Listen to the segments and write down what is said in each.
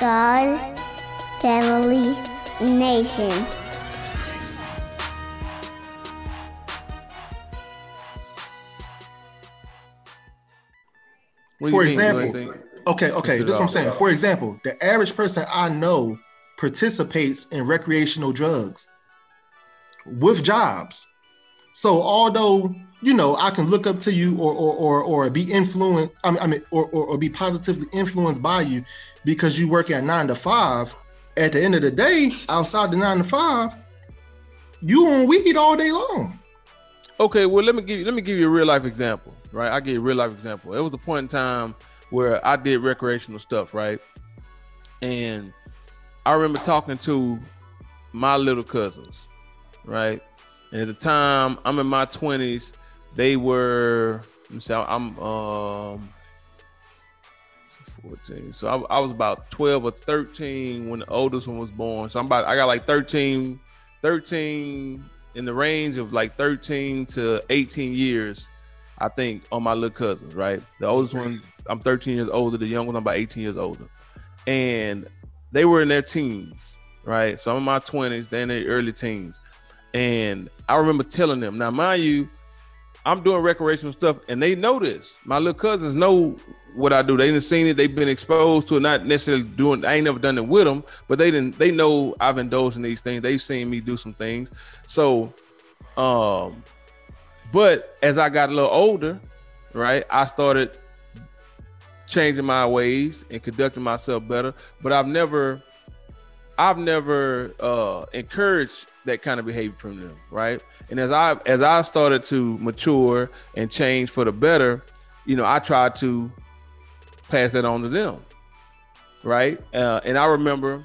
God, family, nation. For you mean? Example, Okay, okay, this is what I'm saying. For example, the average person I know participates in recreational drugs with jobs. So although you know I can look up to you or or or, or be influenced, I mean, I mean or, or or be positively influenced by you because you work at nine to five. At the end of the day, outside the nine to five, you on weed all day long. Okay, well let me give you let me give you a real life example, right? I give you a real life example. It was a point in time where I did recreational stuff, right? And I remember talking to my little cousins, right? And at the time, I'm in my 20s. They were, me see, I'm um 14. So I, I was about 12 or 13 when the oldest one was born. So I'm about, I got like 13, 13 in the range of like 13 to 18 years, I think, on my little cousins, right? The oldest one, I'm 13 years older. The young one, I'm about 18 years older. And they were in their teens, right? So I'm in my 20s, they're in their early teens. And I remember telling them, now, mind you, I'm doing recreational stuff, and they know this. My little cousins know what I do. They didn't seen it. They've been exposed to it, not necessarily doing. I ain't never done it with them, but they didn't. They know I've indulged in these things. They've seen me do some things. So, um, but as I got a little older, right, I started changing my ways and conducting myself better. But I've never, I've never uh, encouraged that kind of behavior from them, right? And as I as I started to mature and change for the better, you know, I tried to pass that on to them, right? Uh, and I remember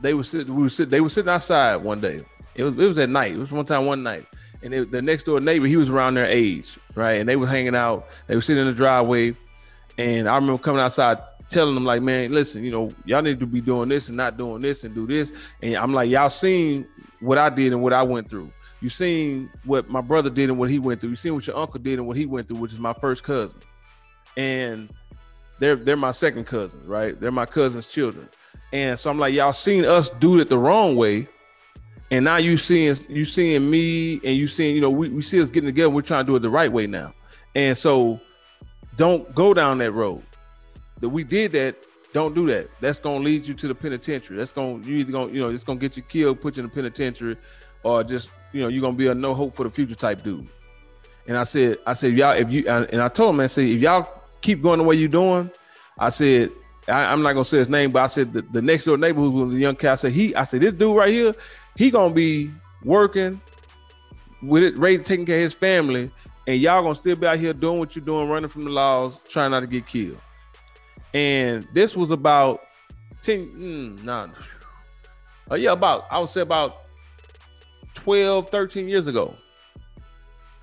they were sitting, we were sitting, they were sitting outside one day. It was it was at night. It was one time one night, and it, the next door neighbor he was around their age, right? And they were hanging out. They were sitting in the driveway, and I remember coming outside telling them like, man, listen, you know, y'all need to be doing this and not doing this and do this. And I'm like, y'all seen what I did and what I went through. You seen what my brother did and what he went through. You seen what your uncle did and what he went through, which is my first cousin. And they're they're my second cousins, right? They're my cousin's children. And so I'm like, y'all seen us do it the wrong way. And now you seeing you seeing me and you seeing, you know, we, we see us getting together, we're trying to do it the right way now. And so don't go down that road. That we did that, don't do that. That's gonna lead you to the penitentiary. That's gonna you either gonna, you know, it's gonna get you killed, put you in the penitentiary, or just, you know, you're gonna be a no hope for the future type dude. And I said, I said, y'all, if you and I told him, I said, if y'all keep going the way you're doing, I said, I, am not gonna say his name, but I said the, the next door neighbor who was a young cat, I said, he, I said, this dude right here, he gonna be working with it, ready taking care of his family, and y'all gonna still be out here doing what you're doing, running from the laws, trying not to get killed. And this was about 10, mm, nah, uh, yeah, about, I would say about 12, 13 years ago.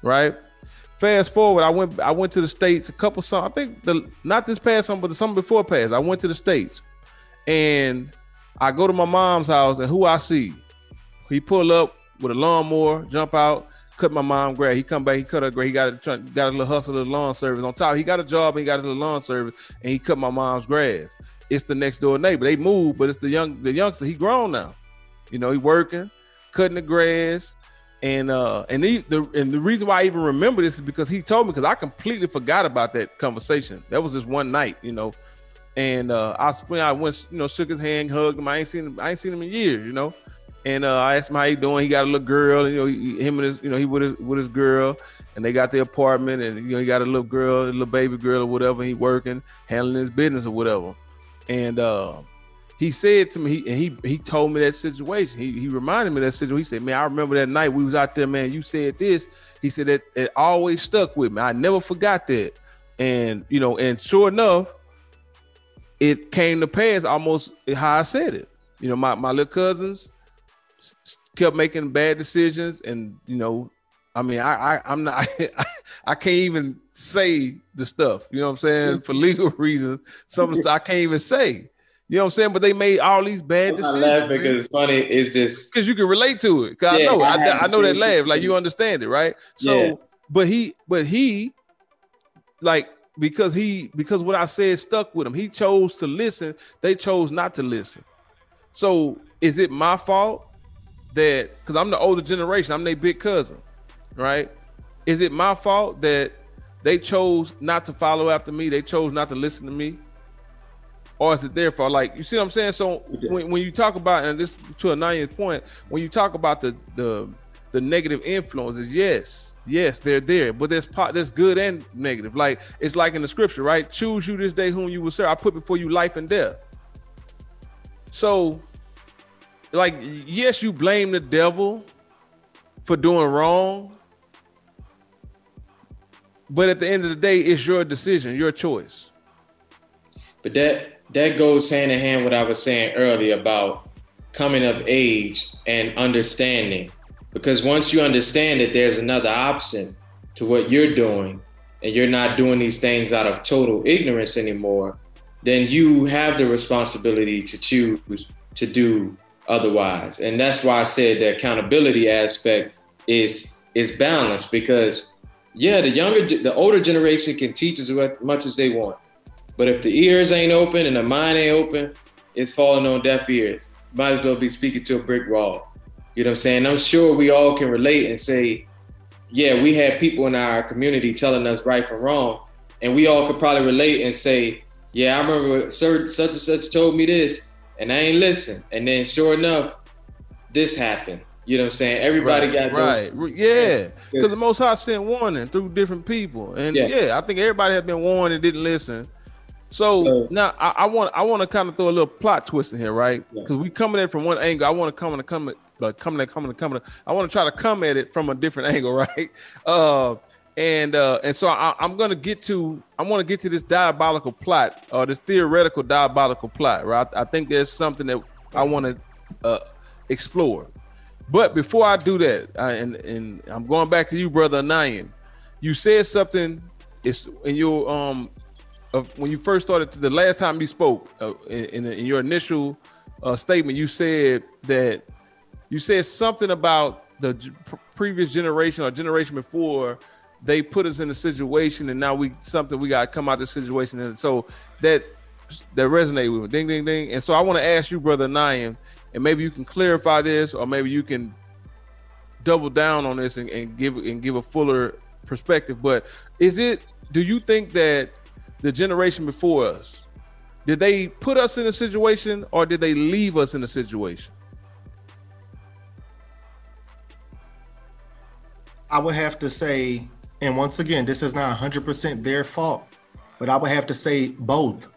Right? Fast forward, I went I went to the States a couple some I think the not this past summer, but the summer before past. I went to the States and I go to my mom's house and who I see, he pull up with a lawnmower, jump out, cut my mom grass. He come back, he cut her grass. He got a got a little hustle, little lawn service on top. He got a job, and he got a little lawn service, and he cut my mom's grass. It's the next door neighbor. They moved, but it's the young the youngster. He grown now. You know, he working, cutting the grass, and uh and he, the and the reason why I even remember this is because he told me because I completely forgot about that conversation. That was just one night, you know. And uh I I went, you know, shook his hand, hugged him. I ain't seen him, I ain't seen him in years, you know. And uh, I asked him how he doing. He got a little girl, you know, he, him and his, you know, he with his with his girl, and they got their apartment, and you know, he got a little girl, a little baby girl or whatever. He working, handling his business or whatever. And uh, he said to me, he, and he he told me that situation. He he reminded me that situation. He said, "Man, I remember that night we was out there, man. You said this." He said that it always stuck with me. I never forgot that. And you know, and sure enough, it came to pass almost how I said it. You know, my my little cousins kept making bad decisions, and you know, I mean, I, I I'm not, I can't even say the stuff. You know what I'm saying mm-hmm. for legal reasons. Some of the stuff I can't even say. You know what I'm saying? But they made all these bad I'm decisions. laughing because it's funny. It's just because you can relate to it. Cause Yeah, I know, I I, I know that laugh. Like you understand it, right? So, Yeah. but he, but he, like because he because what I said stuck with him. He chose to listen. They chose not to listen. So is it my fault that because I'm the older generation, I'm their big cousin, right? Is it my fault that they chose not to follow after me? They chose not to listen to me? Or is it their fault? Like you see what I'm saying? So when, when you talk about and this to a nine point, when you talk about the the the negative influences, yes, yes, they're there, but there's part that's good and negative. Like it's like in the scripture, right? Choose you this day whom you will serve. I put before you life and death. So, like, yes, you blame the devil for doing wrong, but at the end of the day, it's your decision, your choice. But that that goes hand in hand with what I was saying earlier about coming of age and understanding. Because once you understand that there's another option to what you're doing, and you're not doing these things out of total ignorance anymore, then you have the responsibility to choose to do otherwise. And that's why I said the accountability aspect is is balanced because yeah, the younger the older generation can teach as much as they want. But if the ears ain't open and the mind ain't open, it's falling on deaf ears. Might as well be speaking to a brick wall. You know what I'm saying? I'm sure we all can relate and say, yeah, we had people in our community telling us right from wrong. And we all could probably relate and say, yeah, I remember such and such told me this, and I ain't listen. And then sure enough, this happened. You know what I'm saying? Everybody right, got right. those. Yeah, because the Most High sent warning through different people, and yeah. yeah. I think everybody has been warned and didn't listen. So uh, now I, I, want I want to kind of throw a little plot twist in here, right? Because yeah. we coming in from one angle. I want to come and come but coming and coming and coming. I want to try to come at it from a different angle, right? Uh, and uh, and so I, am gonna get to I want to get to this diabolical plot or uh, this theoretical diabolical plot, right? I, I think there's something that I want to uh, explore. But before I do that, I, and and I'm going back to you, brother Nayan. You said something. It's in your um, of when you first started. The last time you spoke uh, in, in, your initial uh, statement, you said that you said something about the previous generation or generation before they put us in a situation and now we something we got to come out of the situation and so that that resonated with me. Ding ding ding. And so i want to ask you brother Nayan, and maybe you can clarify this or maybe you can double down on this and, and give and give a fuller perspective but is it do you think that the generation before us did they put us in a situation or did they leave us in a situation? I would have to say and once again, this is not 100% their fault, but I would have to say both.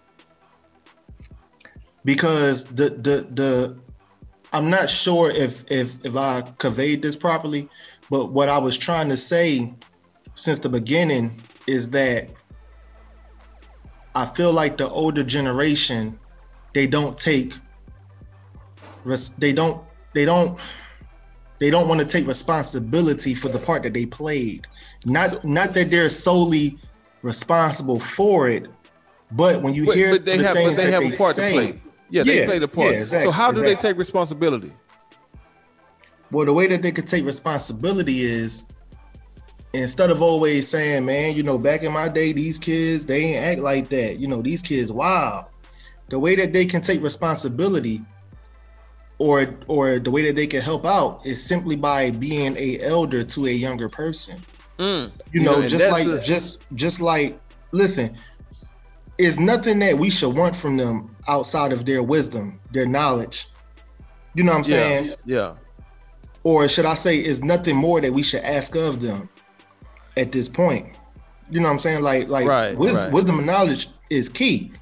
Because the the the I'm not sure if if if I conveyed this properly, but what I was trying to say since the beginning is that I feel like the older generation they don't take they don't they don't they don't want to take responsibility for the part that they played. Not not that they're solely responsible for it, but when you but, hear but they the have, things but they that have they a part say, to play. Yeah, they play the part. Yeah, exactly, so how do exactly. they take responsibility? Well, the way that they could take responsibility is instead of always saying, "Man, you know, back in my day, these kids they ain't act like that." You know, these kids, wow. The way that they can take responsibility or or the way that they can help out is simply by being a elder to a younger person. Mm, you, you know, know just like a- just just like listen, is nothing that we should want from them outside of their wisdom, their knowledge. You know what I'm saying? Yeah. Or should I say is nothing more that we should ask of them at this point. You know what I'm saying? Like like right, wisdom, right. wisdom and knowledge is key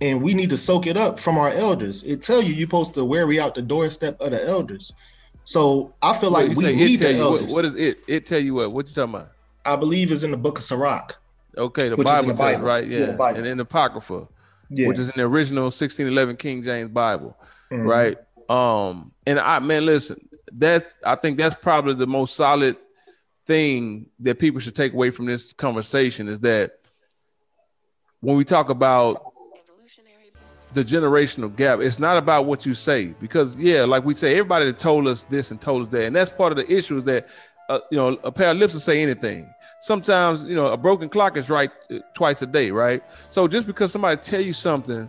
and we need to soak it up from our elders. It tell you you're supposed to weary out the doorstep of the elders. So I feel like we need the elders. What, what is it? It tell you what? What you talking about? I believe is in the book of Sirach. Okay, the Bible, the Bible. Right? Yeah, yeah and in the Apocrypha, yeah. which is in the original 1611 King James Bible, mm-hmm. right? Um, and I man, listen, that's I think that's probably the most solid thing that people should take away from this conversation is that when we talk about the generational gap. It's not about what you say because yeah, like we say, everybody that told us this and told us that, and that's part of the issue is that uh, you know a pair of lips will say anything. Sometimes you know a broken clock is right uh, twice a day, right? So just because somebody tell you something,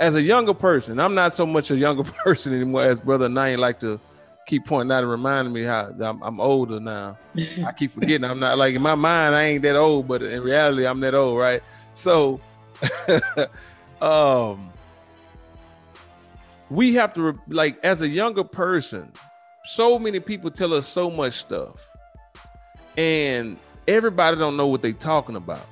as a younger person, I'm not so much a younger person anymore as brother Nine like to keep pointing out and reminding me how I'm, I'm older now. I keep forgetting I'm not like in my mind I ain't that old, but in reality I'm that old, right? So, um, we have to like as a younger person. So many people tell us so much stuff, and everybody don't know what they talking about.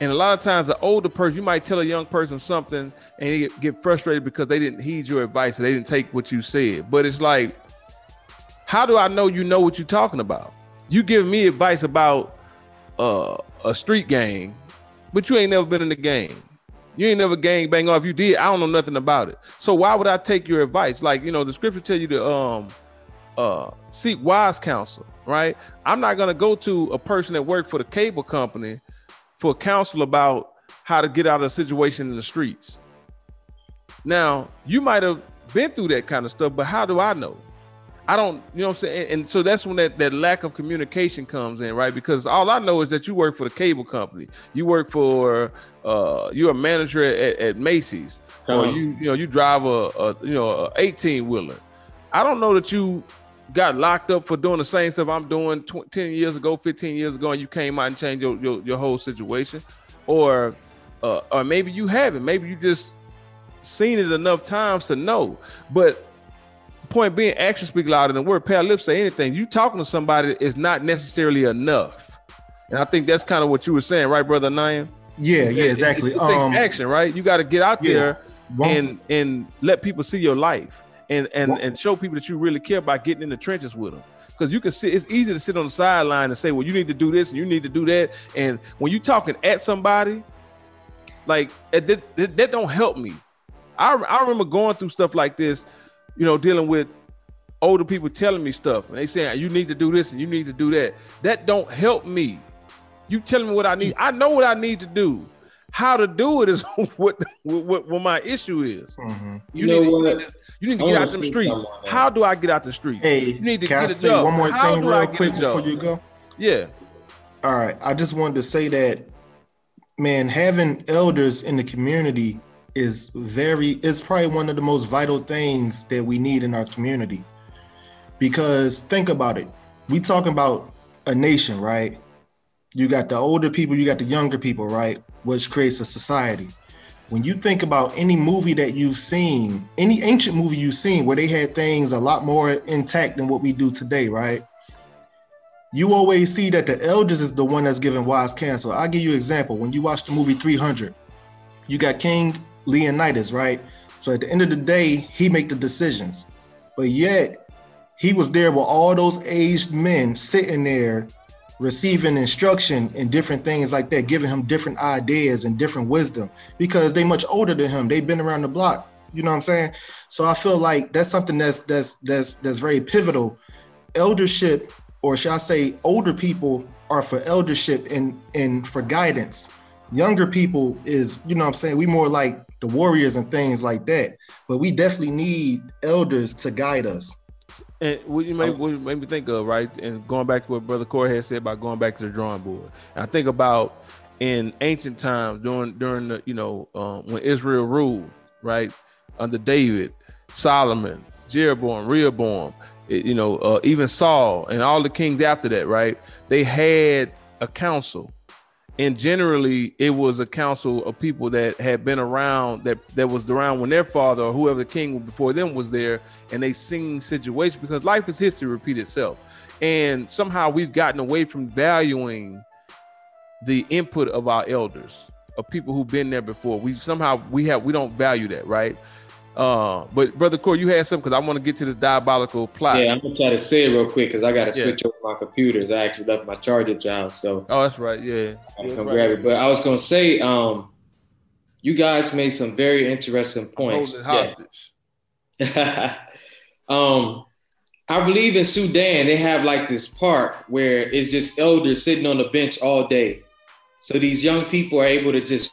And a lot of times, an older person, you might tell a young person something, and they get frustrated because they didn't heed your advice, they didn't take what you said. But it's like, how do I know you know what you're talking about? You give me advice about uh, a street gang, but you ain't never been in the game. You ain't never gang bang off. You did. I don't know nothing about it. So why would I take your advice? Like you know, the scripture tell you to um uh seek wise counsel, right? I'm not gonna go to a person that worked for the cable company for counsel about how to get out of a situation in the streets. Now, you might have been through that kind of stuff, but how do I know? I don't, you know what I'm saying? And, and so that's when that, that lack of communication comes in, right? Because all I know is that you work for the cable company. You work for uh you're a manager at, at Macy's. Or you, you know, you drive a, a you know, a 18 wheeler. I don't know that you got locked up for doing the same stuff I'm doing 10 years ago, 15 years ago, and you came out and changed your, your, your whole situation. Or uh, or maybe you haven't. Maybe you just seen it enough times to know. But point being, actions speak louder than word. Pale lips say anything. You talking to somebody is not necessarily enough. And I think that's kind of what you were saying, right, brother Nyan? Yeah, yeah, exactly. Um, action, right? You got to get out yeah. there and and let people see your life and and and show people that you really care about getting in the trenches with them. Because you can sit, it's easy to sit on the sideline and say, well, you need to do this and you need to do that. And when you're talking at somebody, like that, that, that don't help me. I, I remember going through stuff like this, you know, dealing with older people telling me stuff and they saying you need to do this and you need to do that. That don't help me. You telling me what I need. I know what I need to do. How to do it is what what, what my issue is. Mm-hmm. You, you, need to, you need to get out the streets. How do I get out the streets? Hey, you need to can get I say job. one more How thing real quick before you go? Yeah. All right. I just wanted to say that, man, having elders in the community is very it's probably one of the most vital things that we need in our community because think about it we talking about a nation right you got the older people you got the younger people right which creates a society when you think about any movie that you've seen any ancient movie you've seen where they had things a lot more intact than what we do today right you always see that the elders is the one that's giving wise counsel i'll give you an example when you watch the movie 300 you got king Leonidas, right? So at the end of the day, he make the decisions. But yet he was there with all those aged men sitting there receiving instruction and different things like that, giving him different ideas and different wisdom because they much older than him. They've been around the block. You know what I'm saying? So I feel like that's something that's that's that's that's very pivotal. Eldership, or should I say older people are for eldership and and for guidance. Younger people is, you know what I'm saying, we more like the warriors and things like that. But we definitely need elders to guide us. And what you made, what you made me think of, right? And going back to what Brother Corey had said about going back to the drawing board. And I think about in ancient times during during the you know um, when Israel ruled, right under David, Solomon, Jeroboam, Rehoboam, it, you know uh, even Saul and all the kings after that, right? They had a council and generally it was a council of people that had been around that that was around when their father or whoever the king before them was there and they seen situations because life is history repeat itself. And somehow we've gotten away from valuing the input of our elders of people who've been there before. We somehow we have we don't value that right uh, but brother Core, you had something because I want to get to this diabolical plot. Yeah, I'm gonna try to say it real quick because I got to yeah. switch over my computers. I actually left my charger job, so oh, that's right. Yeah, I yeah, come right. grab it. But I was gonna say, um, you guys made some very interesting points. hostage. Yeah. um, I believe in Sudan they have like this park where it's just elders sitting on the bench all day, so these young people are able to just.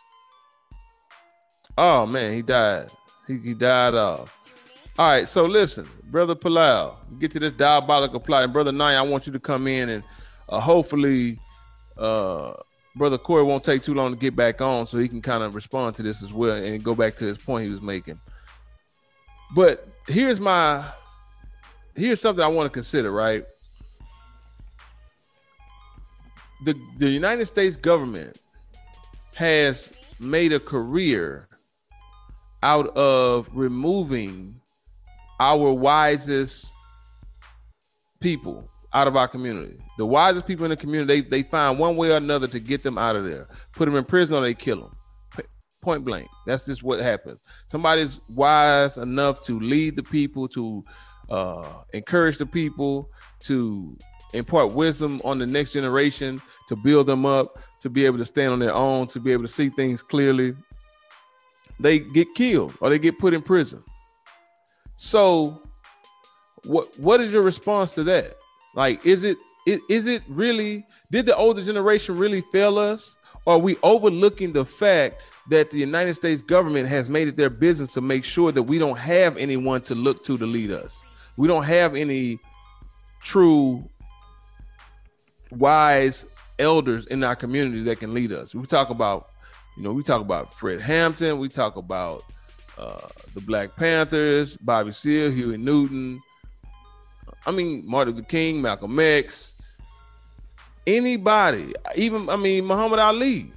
Oh man, he died. He, he died off. All right, so listen, brother Palau, get to this diabolical plot, and brother Nine, I want you to come in and uh, hopefully uh, brother Corey won't take too long to get back on, so he can kind of respond to this as well and go back to his point he was making. But here's my here's something I want to consider, right? The the United States government has made a career out of removing our wisest people out of our community. The wisest people in the community, they, they find one way or another to get them out of there, put them in prison or they kill them. Point blank. That's just what happens. Somebody's wise enough to lead the people, to uh, encourage the people, to impart wisdom on the next generation, to build them up, to be able to stand on their own, to be able to see things clearly. They get killed or they get put in prison. So, what what is your response to that? Like, is it is, it really? Did the older generation really fail us? Or are we overlooking the fact that the United States government has made it their business to make sure that we don't have anyone to look to to lead us? We don't have any true wise elders in our community that can lead us. We talk about, you know, we talk about Fred Hampton, we talk about uh, the Black Panthers, Bobby Seale, Huey Newton. I mean, Martin Luther King, Malcolm X, anybody, even I mean Muhammad Ali,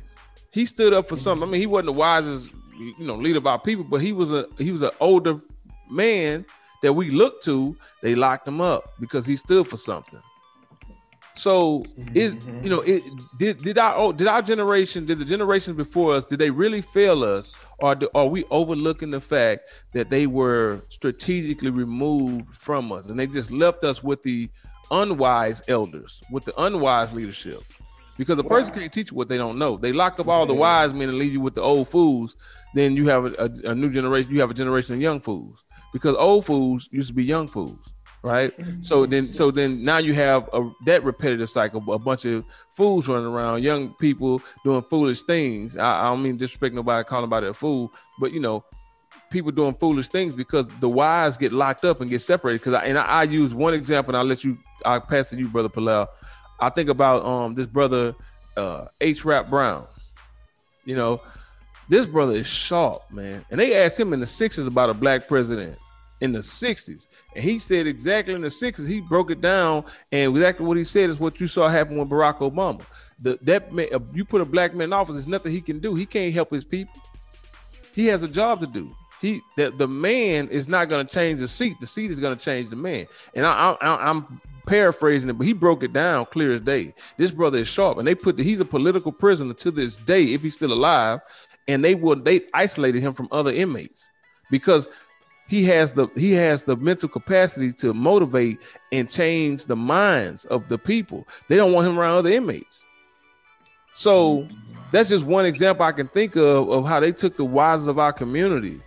he stood up for something. I mean, he wasn't the wisest, you know, leader of our people, but he was a he was an older man that we looked to. They locked him up because he stood for something. So mm-hmm, is mm-hmm. you know it did did our oh, did our generation did the generations before us did they really fail us? Or do, are we overlooking the fact that they were strategically removed from us and they just left us with the unwise elders with the unwise leadership? Because a person can't teach you what they don't know. They lock up all the wise men and leave you with the old fools. Then you have a, a, a new generation you have a generation of young fools. Because old fools used to be young fools right? So then, so then now you have a that repetitive cycle, a bunch of fools running around, young people doing foolish things. I, I don't mean disrespect nobody, calling nobody a fool, but you know, people doing foolish things because the wise get locked up and get separated. Because I, and I, I use one example, and I'll let you, I'll pass to you, brother Palal. I think about um this brother uh H. Rap Brown. You know, this brother is sharp, man. And they asked him in the 60s about a black president in the 60s. And he said exactly in the 60s, he broke it down, and exactly what he said is what you saw happen with Barack Obama. The that man, you put a black man in office, there's nothing he can do. He can't help his people. He has a job to do. He the, the man is not going to change the seat. The seat is going to change the man. And I, I, I'm paraphrasing it, but he broke it down clear as day. This brother is sharp, and they put the, he's a political prisoner to this day if he's still alive. And they would they isolated him from other inmates because he has the he has the mental capacity to motivate and change the minds of the people. They don't want him around other inmates. So mm-hmm. that's just one example I can think of of how they took the wisest of our community,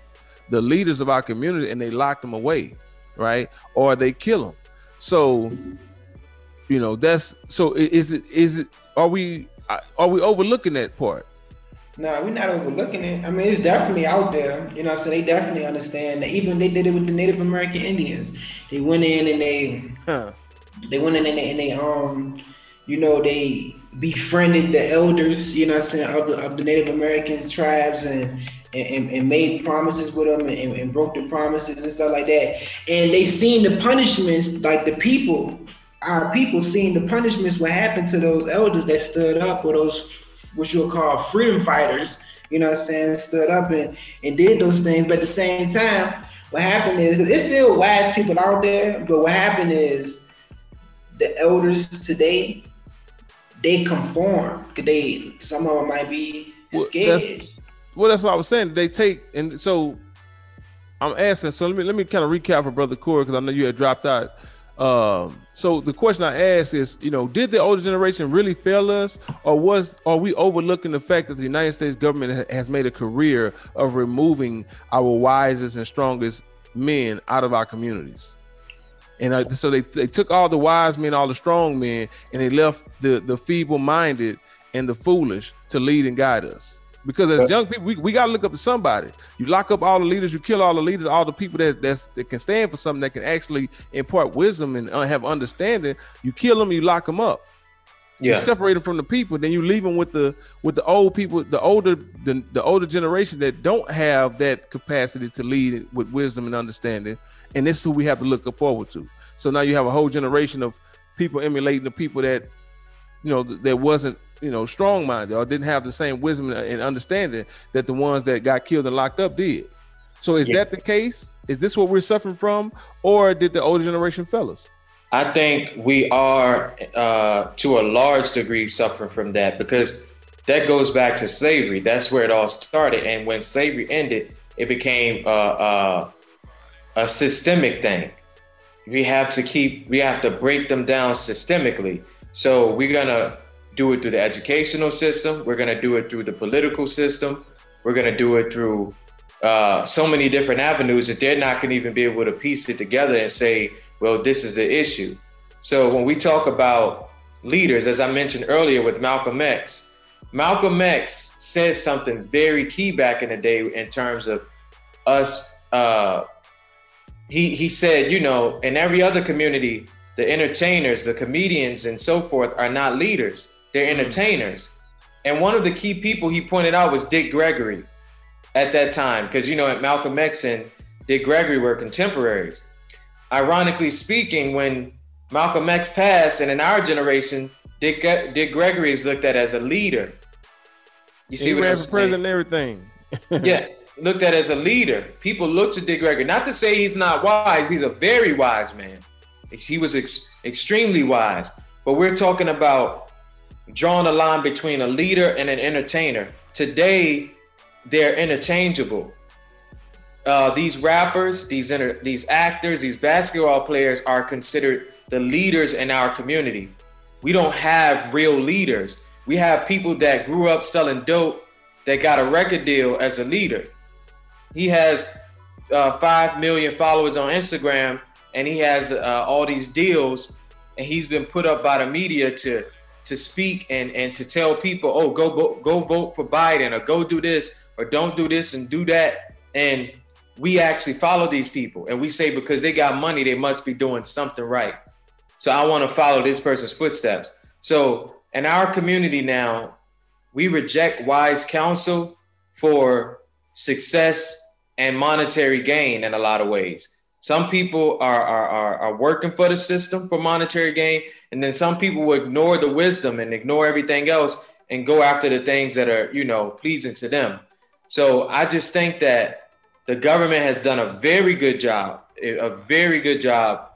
the leaders of our community, and they locked them away, right? Or they kill them. So, you know, that's so. Is it is it are we are we overlooking that part? No, we're not overlooking it. I mean, it's definitely out there. You know, so they definitely understand that. Even they did it with the Native American Indians. They went in and they huh. they went in and they, and they um, you know, they befriended the elders. You know, I'm saying of the of the Native American tribes and. And, and, made promises with them and, and broke the promises and stuff like that. And they seen the punishments, like the people, our people seen the punishments what happened to those elders that stood up or those what you'll call freedom fighters, you know what I'm saying, stood up and, and did those things. But at the same time, what happened is, there's still wise people out there, but what happened is the elders today, they conform. They, some of them might be scared. Well, that's, well, that's what I was saying. They take, and so I'm asking, so let me, let me kind of recap for Brother Corey, because I know you had dropped out. Um, so the question I ask is, you know, did the older generation really fail us, or was are we overlooking the fact that the United States government has made a career of removing our wisest and strongest men out of our communities? And uh, so they, they took all the wise men, all the strong men, and they left the the feeble minded and the foolish to lead and guide us. Because as young people, we, we got to look up to somebody. You lock up all the leaders, you kill all the leaders, all the people that that's, that can stand for something that can actually impart wisdom and uh, have understanding. You kill them, you lock them up. You separate them from the people, then you leave them with the with the old people, the older the, the older generation that don't have that capacity to lead with wisdom and understanding. And this is who we have to look forward to. So now you have a whole generation of people emulating the people that you know th- that wasn't you know strong minded or didn't have the same wisdom and understanding that the ones that got killed and locked up did. So is Yeah. that the case? Is this what we're suffering from, or did the older generation fellas? I think we are, uh, to a large degree, suffering from that because that goes back to slavery. That's where it all started. And when slavery ended, it became uh, uh, a systemic thing. We have to keep, we have to break them down systemically. So we're gonna do it through the educational system. We're gonna do it through the political system. We're gonna do it through uh, so many different avenues that they're not gonna even be able to piece it together and say, well, this is the issue. So when we talk about leaders, as I mentioned earlier with Malcolm X, Malcolm X said something very key back in the day in terms of us. Uh, he he said, you know, in every other community, the entertainers, the comedians, and so forth are not leaders; they're mm-hmm. entertainers. And one of the key people he pointed out was Dick Gregory at that time, because you know, at Malcolm X and Dick Gregory were contemporaries ironically speaking, when Malcolm X passed, and in our generation, Dick, Dick Gregory is looked at as a leader. You see he what ran I'm for saying? president and everything. yeah, looked at as a leader. People look to Dick Gregory. Not to say he's not wise. He's a very wise man. He was ex- extremely wise. But we're talking about drawing a line between a leader and an entertainer. Today, they're interchangeable. Uh, these rappers, these inter- these actors, these basketball players are considered the leaders in our community. We don't have real leaders. We have people that grew up selling dope that got a record deal as a leader. He has uh, five million followers on Instagram, and he has uh, all these deals, and he's been put up by the media to to speak and and to tell people, oh, go go, vote for Biden, or go do this, or don't do this and do that, and we actually follow these people, and we say because they got money, they must be doing something right. So I want to follow this person's footsteps. So in our community now, we reject wise counsel for success and monetary gain in a lot of ways. Some people are, are, are, are working for the system for monetary gain, and then some people will ignore the wisdom and ignore everything else and go after the things that are, you know, pleasing to them. So I just think that the government has done a very good job, a very good job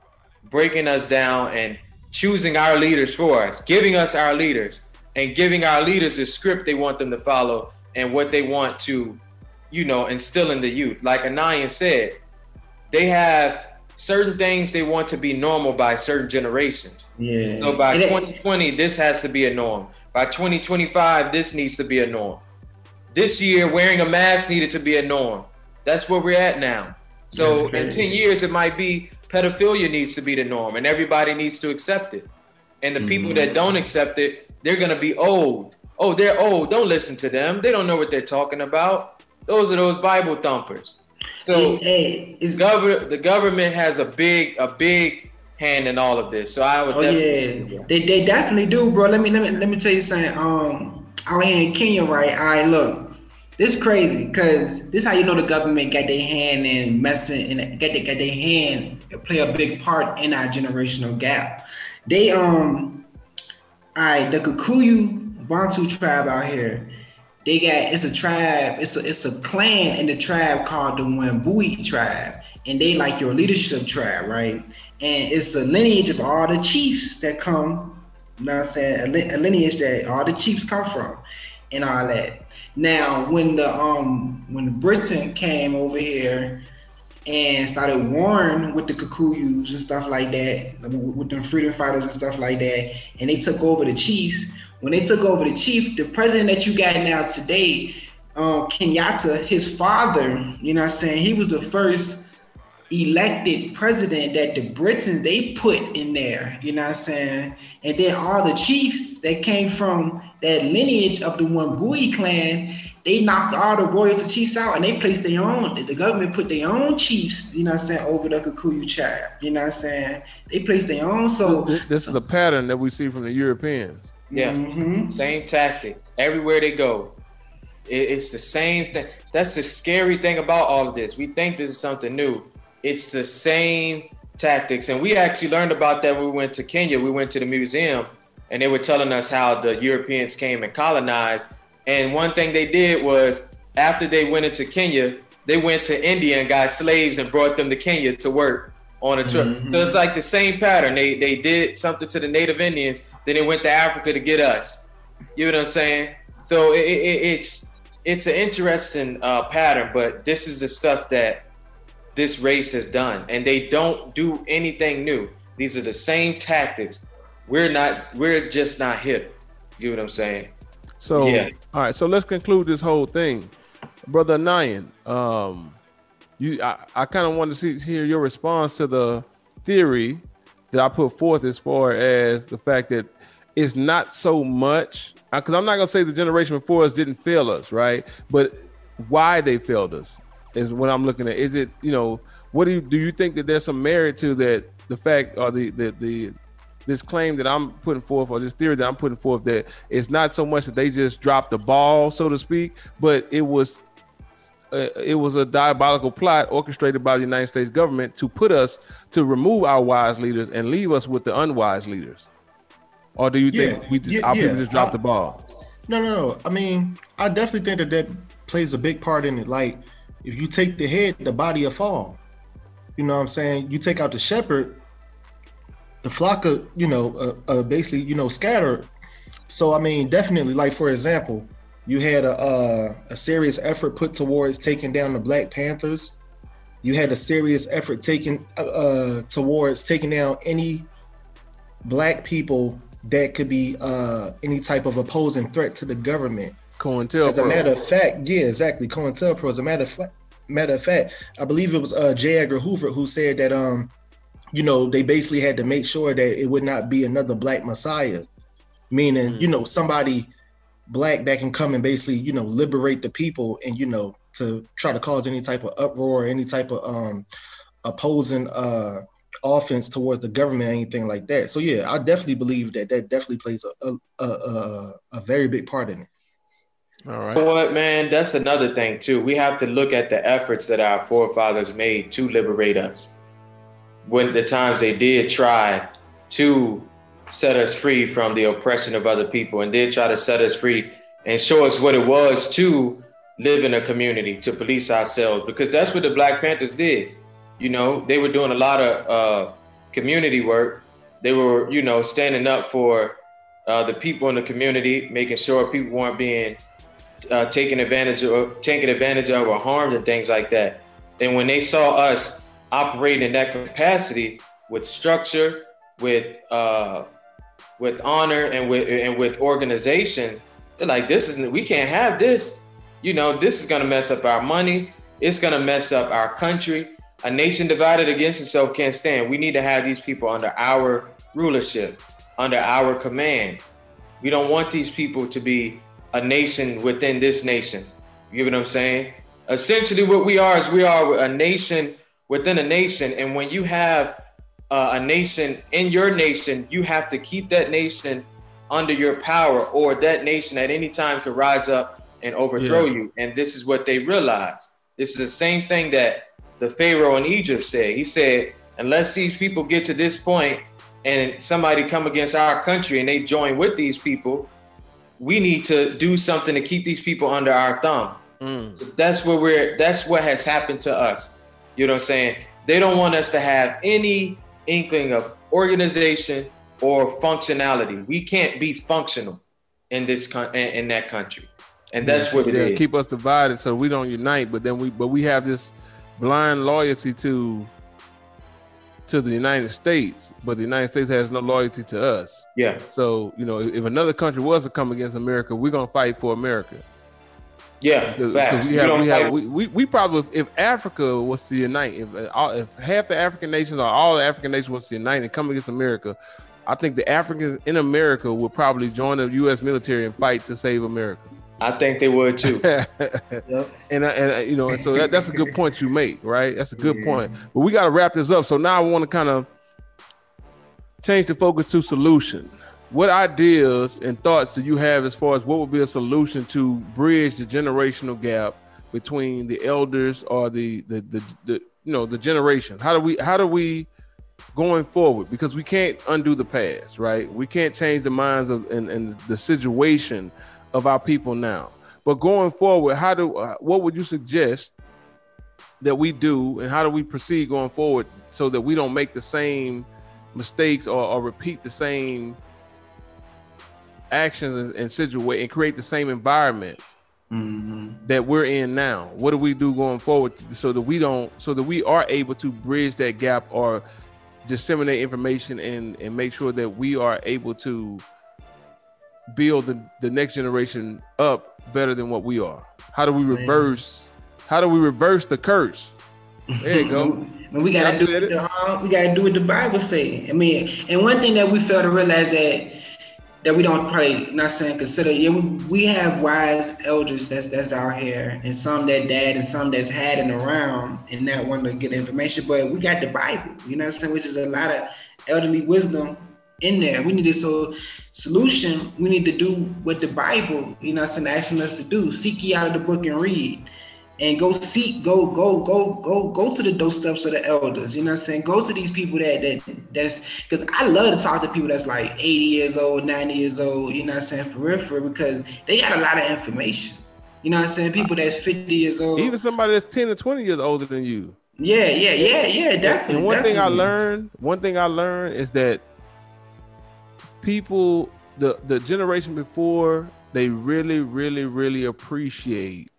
breaking us down and choosing our leaders for us, giving us our leaders, and giving our leaders the script they want them to follow and what they want to, you know, instill in the youth. Like Anayan said, they have certain things they want to be normal by certain generations. Yeah. So by it- 2020, this has to be a norm. By 2025, this needs to be a norm. This year, wearing a mask needed to be a norm. That's where we're at now. So in 10 years, it might be pedophilia needs to be the norm and everybody needs to accept it. And the people Mm-hmm. that don't accept it, they're going to be old. Oh, they're old. Don't listen to them. They don't know what they're talking about. Those are those Bible thumpers. So hey, the government has a big, a big hand in all of this. So I would Oh definitely, yeah, they, they definitely do, bro. Let me let me let me tell you something. Um, out here in Kenya, right? All right, look, this is crazy because this how you know the government got their hand in messing and got they got their hand play a big part in our generational gap. They um, all right, the Kikuyu Bantu tribe out here. They got it's a tribe, it's a it's a clan in the tribe called the Wambui tribe, and they like your leadership tribe, right? And it's a lineage of all the chiefs that come, you know I'm saying, a lineage that all the chiefs come from, and all that. Now, when the um when Britain came over here and started warring with the Kikuyus and stuff like that, with them freedom fighters and stuff like that, and they took over the chiefs. When they took over the chief, the president that you got now today, um, Kenyatta, his father, you know what I'm saying, he was the first elected president that the Britons they put in there, you know what I'm saying? And then all the chiefs that came from that lineage of the Wambui clan, they knocked all the royalty chiefs out and they placed their own, the government put their own chiefs, you know what I'm saying, over the Kikuyu tribe, you know what I'm saying? They placed their own, so This is a pattern that we see from the Europeans. Yeah, Mhm. same tactics everywhere they go. It's the same thing. That's the scary thing about all of this. We think this is something new. It's the same tactics, and we actually learned about that when we went to Kenya. We went to the museum, and they were telling us how the Europeans came and colonized. And one thing they did was after they went into Kenya, they went to India and got slaves and brought them to Kenya to work on a trip. Mhm. So it's like the same pattern. They they did something to the Native Indians, then they went to Africa to get us. You know what I'm saying? So it, it, it's it's an interesting uh, pattern, but this is the stuff that this race has done, and they don't do anything new. These are the same tactics. We're not. We're just not hip. You know what I'm saying? So Yeah. all right, so let's conclude this whole thing, brother Nyan. Um, you, I, I kind of want to see hear your response to the theory that I put forth as far as the fact that it's not so much because I'm not gonna say the generation before us didn't fail us, right? But why they failed us is what I'm looking at. Is it you know what do you do you think that there's some merit to that the fact or the the the this claim that I'm putting forth or this theory that I'm putting forth that it's not so much that they just dropped the ball, so to speak, but it was uh, it was a diabolical plot orchestrated by the United States government to put us to remove our wise leaders and leave us with the unwise leaders. Or do you think we just, yeah, our people just dropped I- the ball? No, no, no. I mean, I definitely think that that plays a big part in it. Like, if you take the head, the body will fall. You know what I'm saying? You take out the shepherd, the flock of, you know, uh, uh, basically, you know, scattered. So, I mean, definitely, like, for example, you had a, uh, a serious effort put towards taking down the Black Panthers. You had a serious effort taken uh, uh, towards taking down any black people that could be uh, any type of opposing threat to the government. COINTELPRO. As a matter of fact, yeah, exactly. COINTELPRO. As a matter of fact, matter of fact, I believe it was uh, J. Edgar Hoover who said that um, you know, they basically had to make sure that it would not be another black messiah, meaning Mm. you know somebody black that can come and basically you know liberate the people and you know to try to cause any type of uproar, any type of um opposing uh offense towards the government, anything like that. So yeah, I definitely believe that that definitely plays a a, a, a, a very big part in it. All right. You know what, man? That's another thing too. We have to look at the efforts that our forefathers made to liberate us. When the times they did try to set us free from the oppression of other people and did try to set us free and show us what it was to live in a community, to police ourselves, because that's what the Black Panthers did. You know, they were doing a lot of uh, community work. They were, you know, standing up for uh, the people in the community, making sure people weren't being uh, taken advantage of, taken advantage of, or harmed and things like that. And when they saw us operating in that capacity with structure, with uh, with honor, and with and with organization, they're like, "This is we can't have this. You know, this is gonna mess up our money. It's gonna mess up our country. A nation divided against itself can't stand. We need to have these people under our rulership, under our command. We don't want these people to be a nation within this nation. You get what I'm saying? Essentially, what we are is we are a nation within a nation. And when you have uh, a nation in your nation, you have to keep that nation under your power, or that nation at any time could rise up and overthrow Yeah. you. And this is what they realized. This is the same thing that the Pharaoh in Egypt said. He said, unless these people get to this point and somebody come against our country and they join with these people, we need to do something to keep these people under our thumb. Mm. That's what we're that's what has happened to us. You know what I'm saying? They don't want us to have any inkling of organization or functionality. We can't be functional in this con- in, that country. And that's what it yeah, is. keep us divided so we don't unite. But then we, but we have this blind loyalty to to the United States, but the United States has no loyalty to us. yeah. So you know, if another country was to come against America, we're gonna fight for America. Yeah. Because Facts. we have, we, have we, we, we probably if Africa was to unite, if, if half the African nations or all the African nations was to unite and come against America, I think the Africans in America would probably join the U.S. military and fight to save America. I think they would too. Yep. And uh, and uh, you know, so that, that's a good point you make, right? That's a good point. But we got to wrap this up. So now I want to kind of change the focus to solution. What ideas and thoughts do you have as far as what would be a solution to bridge the generational gap between the elders or the the the, the you know the generation? How do we how do we going forward because we can't undo the past, right? We can't change the minds of and, and the situation of our people now. But going forward, how do uh, what would you suggest that we do, and how do we proceed going forward so that we don't make the same mistakes or, or repeat the same actions and, and situation and create the same environment mm-hmm. that we're in now? What do we do going forward so that we don't so that we are able to bridge that gap or disseminate information and and make sure that we are able to build the, the next generation up better than what we are? How do we reverse? How do we reverse the curse? There you go. and we gotta do it. Uh, we gotta do what the Bible say. I mean, and one thing that we fail to realize that that we don't probably not saying consider. Yeah, we, we have wise elders that's that's out here, and some that dad and some that's had and around and not want to get information. But we got the Bible, you know what I'm saying, which is a lot of elderly wisdom in there. We need to so solution. We need to do what the Bible, you know, what I'm saying, asking us to do. Seek ye out of the book and read and go seek, go, go, go, go, go to the doorsteps of the elders. You know what I'm saying? Go to these people that that that's because I love to talk to people that's like 80 years old, 90 years old, you know what I'm saying, for real, for real, because they got a lot of information. You know what I'm saying? People that's 50 years old. Even somebody that's 10 or 20 years older than you. Yeah, yeah, yeah, yeah, definitely. And one definitely. thing I learned, one thing I learned is that people, the the generation before, they really, really, really appreciate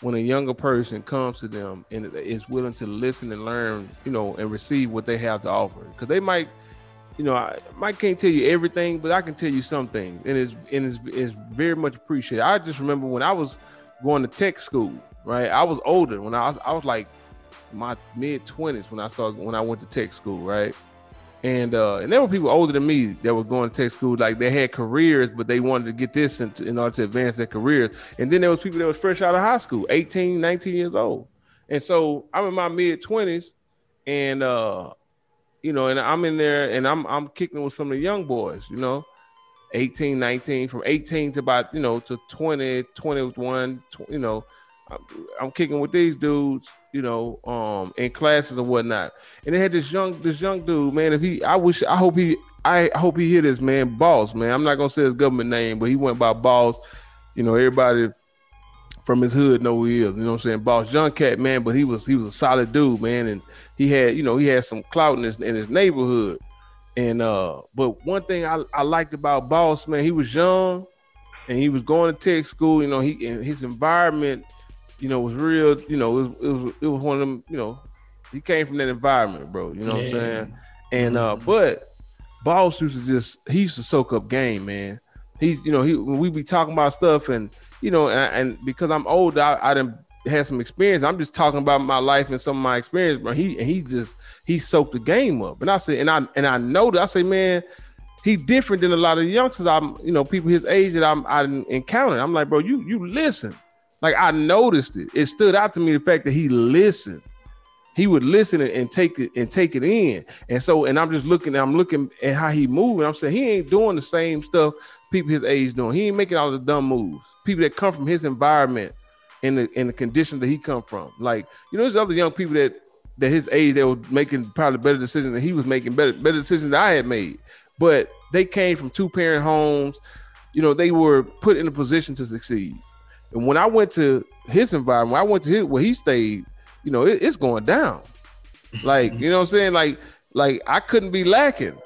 when a younger person comes to them and is willing to listen and learn, you know, and receive what they have to offer. Because they might, you know, I might can't tell you everything, but I can tell you something, and it's and it's, it's very much appreciated. I just remember when I was going to tech school, right? I was older when I was, I was like my mid twenties when I started when I went to tech school, right? And uh, and there were people older than me that were going to tech school, like they had careers, but they wanted to get this in, in, order to advance their careers. And then there was people that was fresh out of high school, 18, 19 years old. And so I'm in my mid 20s, and uh, you know, and I'm in there and I'm I'm kicking with some of the young boys, you know, 18, 19, from 18 to about, you know, to 20, 21, you know, I'm, kicking with these dudes you know, um, in classes and whatnot. And they had this young, this young dude, man. If he, I wish, I hope he, I hope he hit his man, boss, man. I'm not gonna say his government name, but he went by boss. You know, everybody from his hood know who he is. You know what I'm saying? Boss, young cat, man. But he was, he was a solid dude, man. And he had, you know, he had some clout in his in his neighborhood. And uh, but one thing I, I liked about Boss, man, he was young and he was going to tech school. You know, he in his environment you know, was real, you know, it was, it was, it was one of them, you know, he came from that environment, bro. You know yeah. what I'm saying? And uh, mm-hmm. but Boss used to just he used to soak up game, man. He's you know, he when we be talking about stuff and you know, and, and because I'm old, I, I didn't had some experience. I'm just talking about my life and some of my experience, but he and he just he soaked the game up. And I said, and I and I know that I say, man, he different than a lot of youngsters. I'm, you know, people his age that I'm I encountered. I'm like, bro, you you listen. Like I noticed it. It stood out to me the fact that he listened. He would listen and take it and take it in. And so, and I'm just looking, I'm looking at how he moving. I'm saying he ain't doing the same stuff people his age doing. He ain't making all the dumb moves. People that come from his environment in the in the condition that he come from. Like, you know, there's other young people that that his age that were making probably better decisions than he was making better better decisions that I had made. But they came from two parent homes. You know, they were put in a position to succeed. And when I went to his environment, I went to his where he stayed, you know, it, it's going down. Like, you know what I'm saying? Like, like I couldn't be lacking,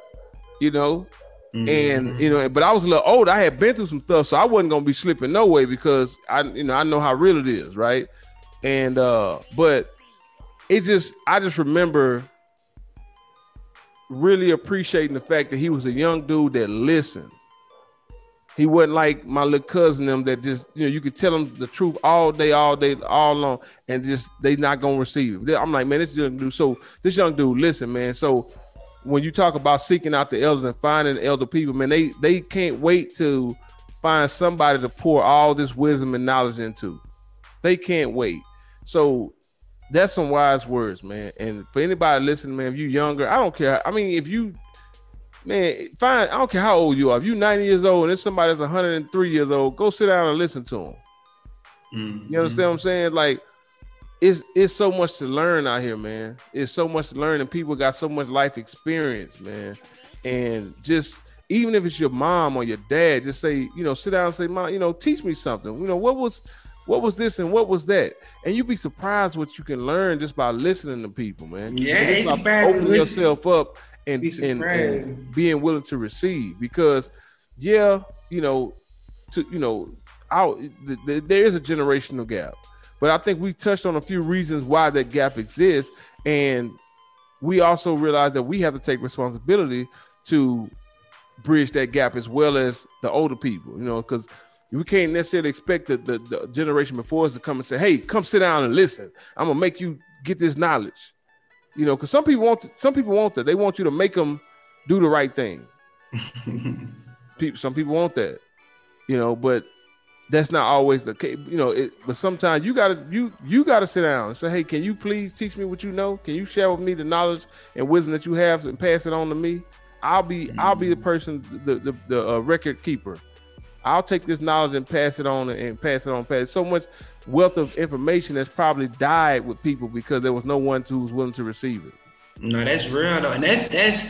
you know. Mm-hmm. And you know, but I was a little old. I had been through some stuff, so I wasn't gonna be slipping no way because I, you know, I know how real it is, right? And uh, but it just I just remember really appreciating the fact that he was a young dude that listened he wasn't like my little cousin them that just you know you could tell them the truth all day, all day, all long, and just they not gonna receive it. I'm like, man, this young dude. So this young dude, listen, man. So when you talk about seeking out the elders and finding elder people, man, they they can't wait to find somebody to pour all this wisdom and knowledge into. They can't wait. So that's some wise words, man. And for anybody listening, man, if you younger, I don't care. I mean, if you man, fine. I don't care how old you are. If you're 90 years old and there's somebody that's 103 years old, go sit down and listen to them. Mhm. You understand what I'm saying? Like, it's it's so much to learn out here, man. It's so much to learn, and people got so much life experience, man. And just even if it's your mom or your dad, just say, you know, sit down and say, Mom, you know, teach me something. You know, what was what was this and what was that? And you'd be surprised what you can learn just by listening to people, man. Yeah, it's bad listen. yourself up and, and, and being willing to receive because yeah, you know, to you know, out th- th- there is a generational gap. But I think we touched on a few reasons why that gap exists. And we also realize that we have to take responsibility to bridge that gap as well as the older people, you know, because we can't necessarily expect the, the, the generation before us to come and say, hey, come sit down and listen. I'm gonna make you get this knowledge. You know, because some people want some people want that. They want you to make them do the right thing. people some people want that you know but that's not always the case you know it but sometimes you gotta you you gotta sit down and say hey can you please teach me what you know? Can you share with me the knowledge and wisdom that you have and pass it on to me? I'll be i'll be the person the the, the uh, record keeper. I'll take this knowledge and pass it on and pass it on pass so much wealth of information that's probably died with people because there was no one who was willing to receive it No, that's real though, and that's that's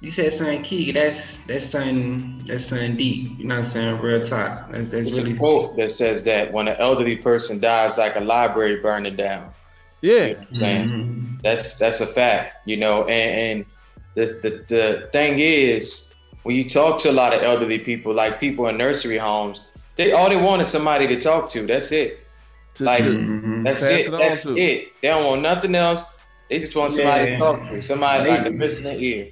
you said something key. That's that's something that's something deep. You know what I'm saying? Real talk. That's that's There's really a quote that says that when an elderly person dies, like a library burning down. yeah You know what I'm saying? Mhm. That's that's a fact, you know. And, and the, the the thing is, when you talk to a lot of elderly people, like people in nursery homes, they all they want is somebody to talk to. That's it. Just Like- to- Mhm. That's Pass it. it That's to. it. They don't want nothing else. They just want somebody Yeah. to talk to, somebody They- like a listening ear.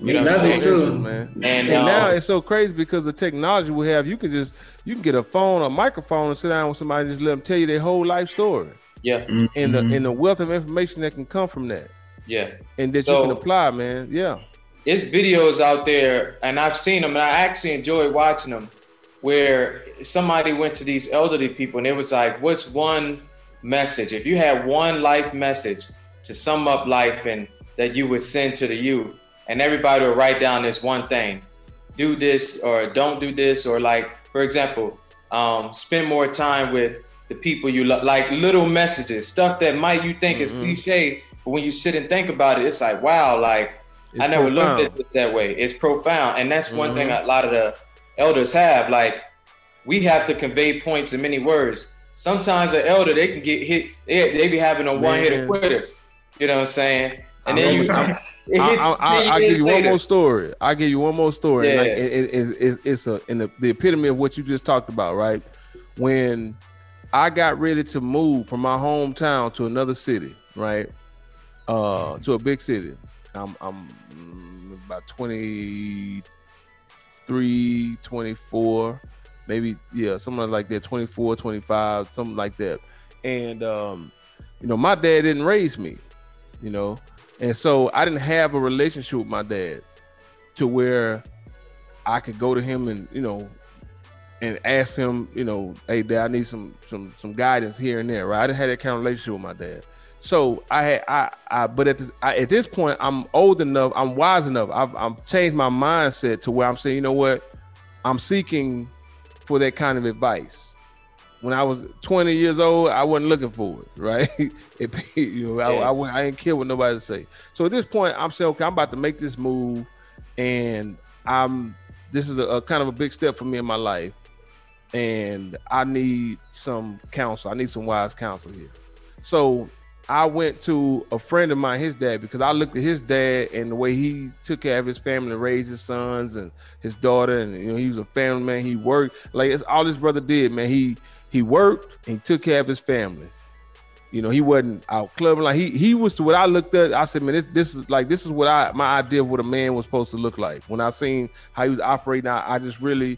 We You know love what I'm it saying? too. man And, And um, now it's so crazy because the technology we have, you can just you can get a phone, a microphone, and sit down with somebody, and just let them tell you their whole life story, yeah, and the Mhm. and the wealth of information that can come from that, yeah. and that So- you can apply, man. Yeah, It's videos out there, and I've seen them, and I actually enjoy watching them, where somebody went to these elderly people, and it was like, "What's one message? If you had one life message to sum up life, and that you would send to the youth, and everybody would write down this one thing, do this or don't do this, or like, for example, um, spend more time with the people you love, like little messages, stuff that might you think is Mhm. cliche, but when you sit and think about it, it's like, wow, like." It's I never profound. looked at it that way. It's profound, and that's one thing Mhm. a lot of the elders have. Like we have to convey points in many words. Sometimes an elder they can get hit. They, they be having a one hitter Man. quitters. You know what I'm saying? And I then you, remember- I, hits I, I, 10 I'll give years you one more story. I'll give you one more story. Yeah. Like, it, it, it, it- it's a in the, the epitome of what you just talked about, right? When I got ready to move from my hometown to another city, right? Uh, to a big city. I'm, I'm about 23, 24, maybe, yeah, something like that, 24, 25, something like that. And, um, you know, my dad didn't raise me, you know, and so I didn't have a relationship with my dad to where I could go to him and, you know, and ask him, you know, hey dad, I need some some some guidance here and there, right? I didn't have that kind of relationship with my dad. So I had I I but at this I, at this point I'm old enough, I'm wise enough. I've I've changed my mindset to where I'm saying, you know what, I'm seeking for that kind of advice. When I was 20 years old, I wasn't looking for it, right? It, you know, I, Yeah. I, wouldn't- I didn't care what nobody say. So at this point, I'm saying, okay, I'm about to make this move, and I'm this is a, a kind of a big step for me in my life, and I need some counsel. I need some wise counsel here. So I went to a friend of mine, his dad, because I looked at his dad and the way he took care of his family, raised his sons and his daughter, and you know he was a family man. He worked like it's all his brother did, man. He he worked and he took care of his family. You know, he wasn't out clubbing like he he was what I looked at. I said, man, this this is like this is what I my idea of what a man was supposed to look like. When I seen how he was operating, I, I just really,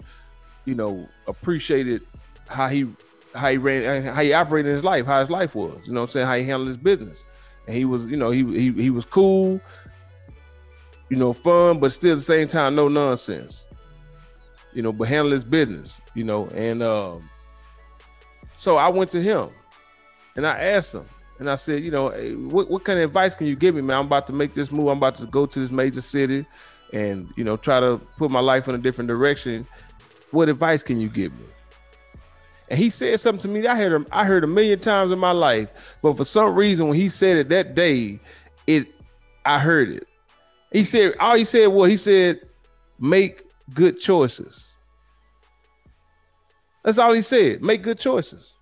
you know, appreciated how he how he ran how he operated his life, how his life was. You know what I'm saying? How he handled his business. And he was, you know, he he he was cool, you know, fun, but still at the same time, no nonsense. You know, but handle his business, you know, and um so I went to him and I asked him, and I said, you know, hey, what, what kind of advice can you give me, man? I'm about to make this move. I'm about to go to this major city, and you know try to put my life in a different direction, what advice can you give me? And he said something to me that I heard him I heard a million times in my life, but for some reason when he said it that day, it I heard it. He said all he said was he said make good choices. That's all he said. Make good choices.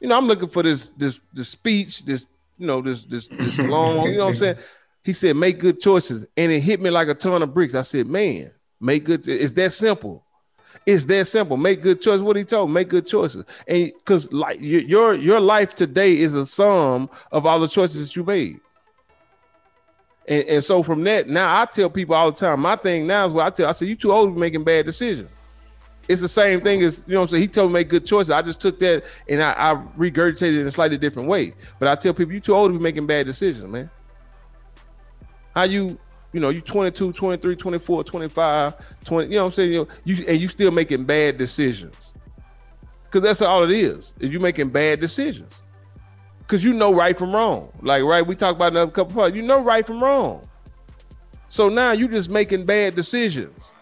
You know, I'm looking for this this this speech, this you know, this this this long, you know what I'm saying? He said, make good choices. And it hit me like a ton of bricks. I said, man, make good. It's that simple. It's that simple. Make good choices. What he told, make good choices. And because like your your life today is a sum of all the choices that you made. And, and so from that, now I tell people all the time, my thing now is what I tell, I say, you too old to be making bad decisions. It's the same thing as you know. I'm saying he told me make good choices. I just took that and I, I regurgitated it in a slightly different way. But I tell people you too old to be making bad decisions, man. How you, you know, you 22, 23, 24, 25, 20, you know what I'm saying? You, know, you and you still making bad decisions. Cause that's all it is, is you making bad decisions. Cause you know right from wrong. Like, right, we talked about another couple parts. You know right from wrong. So now you just making bad decisions.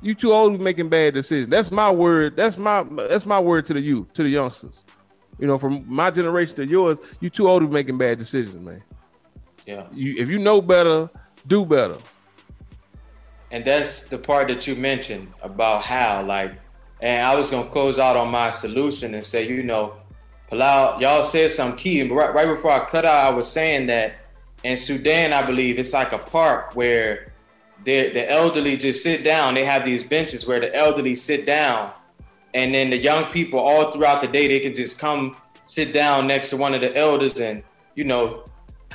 You too old to be making bad decisions. That's my word. That's my that's my word to the youth, to the youngsters. You know, from my generation to yours, you too old to be making bad decisions, man. Yeah. You if you know better, do better. And that's the part that you mentioned about how, like, and I was gonna close out on my solution and say, you know, Palau, y'all said some key, but right, right before I cut out, I was saying that in Sudan, I believe it's like a park where the the elderly just sit down. They have these benches where the elderly sit down, and then the young people all throughout the day they can just come sit down next to one of the elders and you know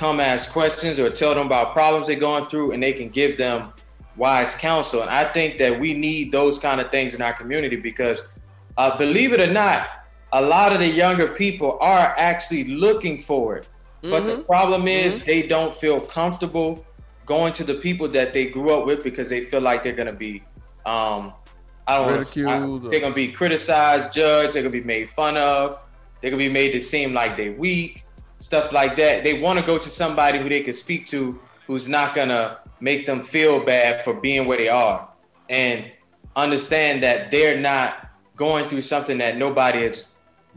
come ask questions or tell them about problems they're going through, and they can give them wise counsel. And I think that we need those kind of things in our community because, uh, believe it or not, a lot of the younger people are actually looking for it. Mm-hmm. But the mm-hmm. problem is mm-hmm. they don't feel comfortable going to the people that they grew up with because they feel like they're gonna be um I don't know, they're gonna be criticized, judged, they're gonna be made fun of, they're gonna be made to seem like they're weak, stuff like that. They want to go to somebody who they can speak to who's not gonna make them feel bad for being where they are and understand that they're not going through something that nobody has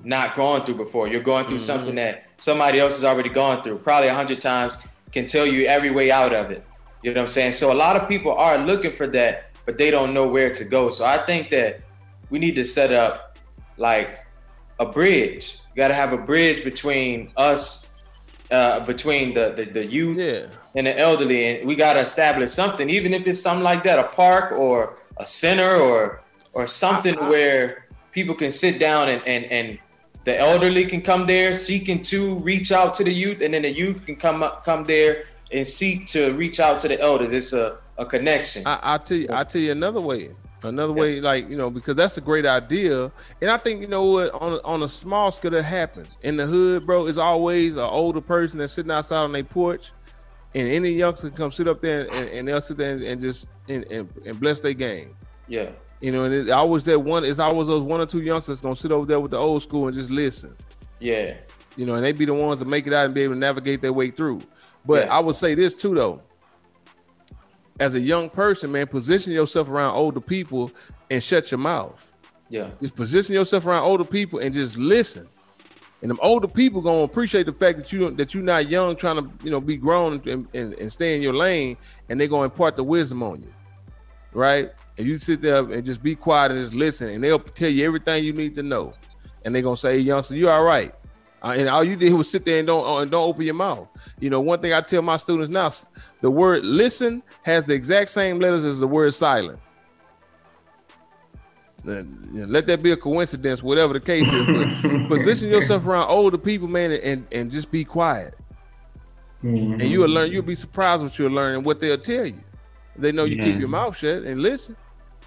not gone through before. You're going through mm-hmm. something that somebody else has already gone through, probably a hundred times can tell you every way out of it. You know what I'm saying? So a lot of people are looking for that, but they don't know where to go. So I think that we need to set up like a bridge. You got to have a bridge between us, uh, between the, the, the youth yeah. and the elderly. And we got to establish something, even if it's something like that, a park or a center or, or something I, where people can sit down and, and, and the elderly can come there seeking to reach out to the youth, and then the youth can come up, come there and seek to reach out to the elders. It's a, a connection. I, will tell you, I'll tell you another way. Another yeah. way, like you know, because that's a great idea, and I think you know what on a, on a small scale that happens in the hood, bro. Is always an older person that's sitting outside on their porch, and any youngster can come sit up there and, and they'll sit there and, and just and, and, and bless their game. Yeah, you know, and it always that one. It's always those one or two youngsters gonna sit over there with the old school and just listen. Yeah. You know, and they be the ones to make it out and be able to navigate their way through. But yeah. I would say this too, though. As a young person, man, position yourself around older people and shut your mouth. Yeah. Just position yourself around older people and just listen. And them older people gonna appreciate the fact that you that you're not young, trying to you know be grown and, and, and stay in your lane, and they're gonna impart the wisdom on you, right? and you sit there and just be quiet and just listen, and they'll tell you everything you need to know, and they're gonna say, "Hey, youngster, you all right?" Uh, and all you did was sit there and don't uh, and don't open your mouth. You know, one thing I tell my students now: the word "listen" has the exact same letters as the word "silent." let that be a coincidence, whatever the case is. position yourself around older people, man, and and just be quiet. Mm-hmm. And you'll learn. You'll be surprised what you'll learn and what they'll tell you. They know you yeah. keep your mouth shut and listen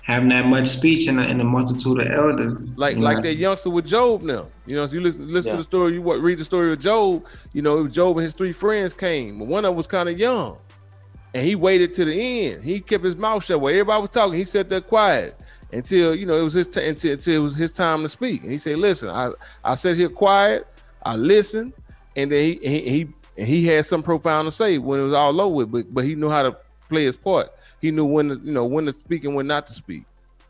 having that much speech in a, in a multitude of elders. Like like that youngster with Job now. You know, if you listen listen yeah. to the story, you what read the story of Job, you know, Job and his three friends came. One of them was kind of young. And he waited to the end. He kept his mouth shut while everybody was talking. He sat there quiet until you know it was his t- until, until it was his time to speak. And he said, "Listen, I I sat here quiet. I listened, and then he he he, and he had some profound to say when it was all over with. But but he knew how to play his part. He knew when to, you know when to speak and when not to speak.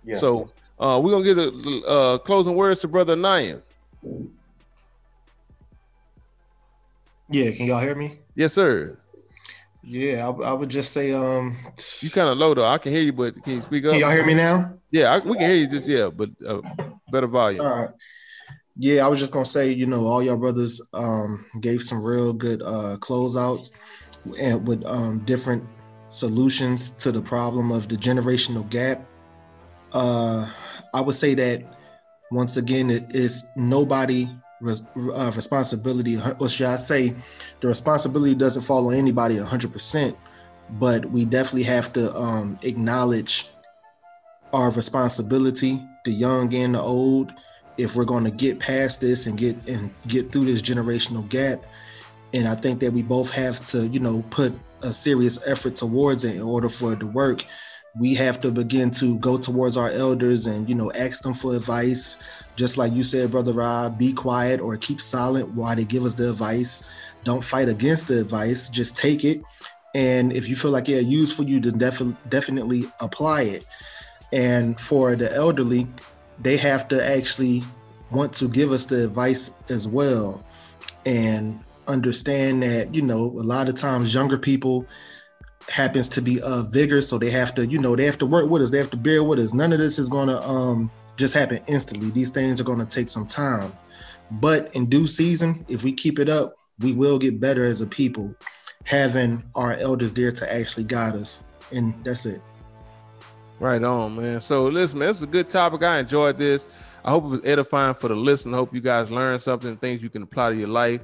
Yeah. So uh, we're gonna give the uh, closing words to Brother Nyan. Yeah, can y'all hear me? Yes, sir. Yeah, I, I would just say, um, You kind of low though. I can hear you, but can you speak up? can y'all hear me now? Yeah, I, we can hear you. Just yeah, but uh, better volume. All right. Yeah, I was just gonna say, you know, all y'all brothers um, gave some real good uh, closeouts and with um, different solutions to the problem of the generational gap. Uh, I would say that once again, it is nobody res- uh, responsibility, or should I say, the responsibility doesn't fall on anybody 100%, but we definitely have to um, acknowledge our responsibility, the young and the old, if we're going to get past this and get and get through this generational gap. And I think that we both have to, you know, put a serious effort towards it in order for it to work. We have to begin to go towards our elders and, you know, ask them for advice. Just like you said, Brother Rob, be quiet or keep silent while they give us the advice. Don't fight against the advice, just take it. And if you feel like used for you, then defi- definitely apply it. And for the elderly, they have to actually want to give us the advice as well and understand that you know a lot of times younger people happens to be uh vigor so they have to you know they have to work with us they have to bear with us none of this is going to um just happen instantly these things are going to take some time but in due season if we keep it up we will get better as a people having our elders there to actually guide us and that's it Right on, man. So listen, man, this is a good topic. I enjoyed this. I hope it was edifying for the listener. I hope you guys learned something, things you can apply to your life,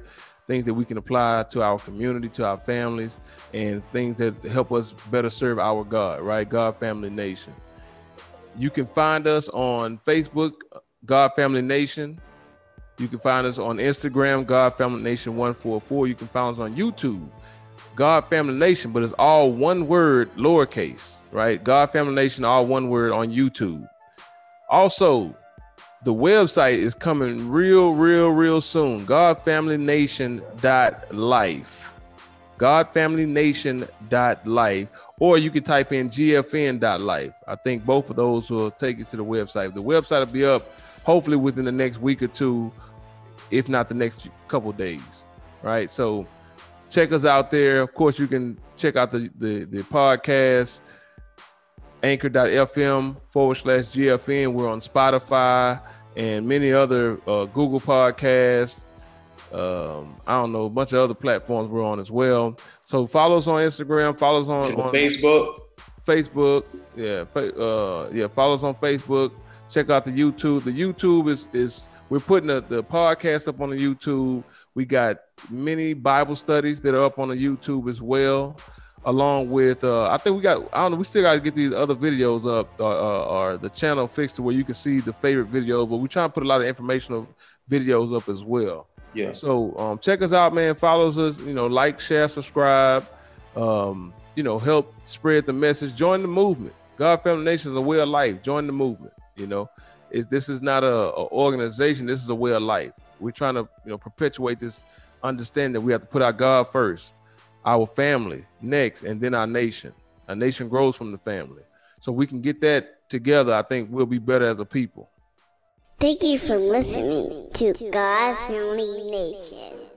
things that we can apply to our community, to our families, and things that help us better serve our God, right? God Family Nation. You can find us on Facebook, God Family Nation. You can find us on Instagram, God Family Nation 144. You can find us on YouTube, God Family Nation, but it's all one word, lowercase, right? God Family Nation, all one word on YouTube. Also, the website is coming real, real, real soon. GodFamilyNation.life. GodFamilyNation.life. Or you can type in GFN.life. I think both of those will take you to the website. The website will be up hopefully within the next week or two, if not the next couple days. Right. So check us out there. Of course, you can check out the the, the podcast anchor.fm forward slash GFN. We're on Spotify and many other uh, Google podcasts. Um, I don't know, a bunch of other platforms we're on as well. So follow us on Instagram, follow us on, on Facebook. Facebook. Yeah, uh, yeah, follow us on Facebook. Check out the YouTube. The YouTube is is we're putting the, the podcast up on the YouTube. We got many Bible studies that are up on the YouTube as well, along with uh, I think we got I don't know we still got to get these other videos up uh, uh, or the channel fixed to where you can see the favorite videos. But we're trying to put a lot of informational videos up as well. Yeah. So um, check us out, man. Follows us, you know, like, share, subscribe. Um, you know, help spread the message. Join the movement. God Family Nation is a way of life. Join the movement. You know, is this is not a, a organization. This is a way of life. We're trying to you know perpetuate this understanding that we have to put our God first, our family next, and then our nation. A nation grows from the family. So we can get that together. I think we'll be better as a people. Thank you for listening to God Family Nation.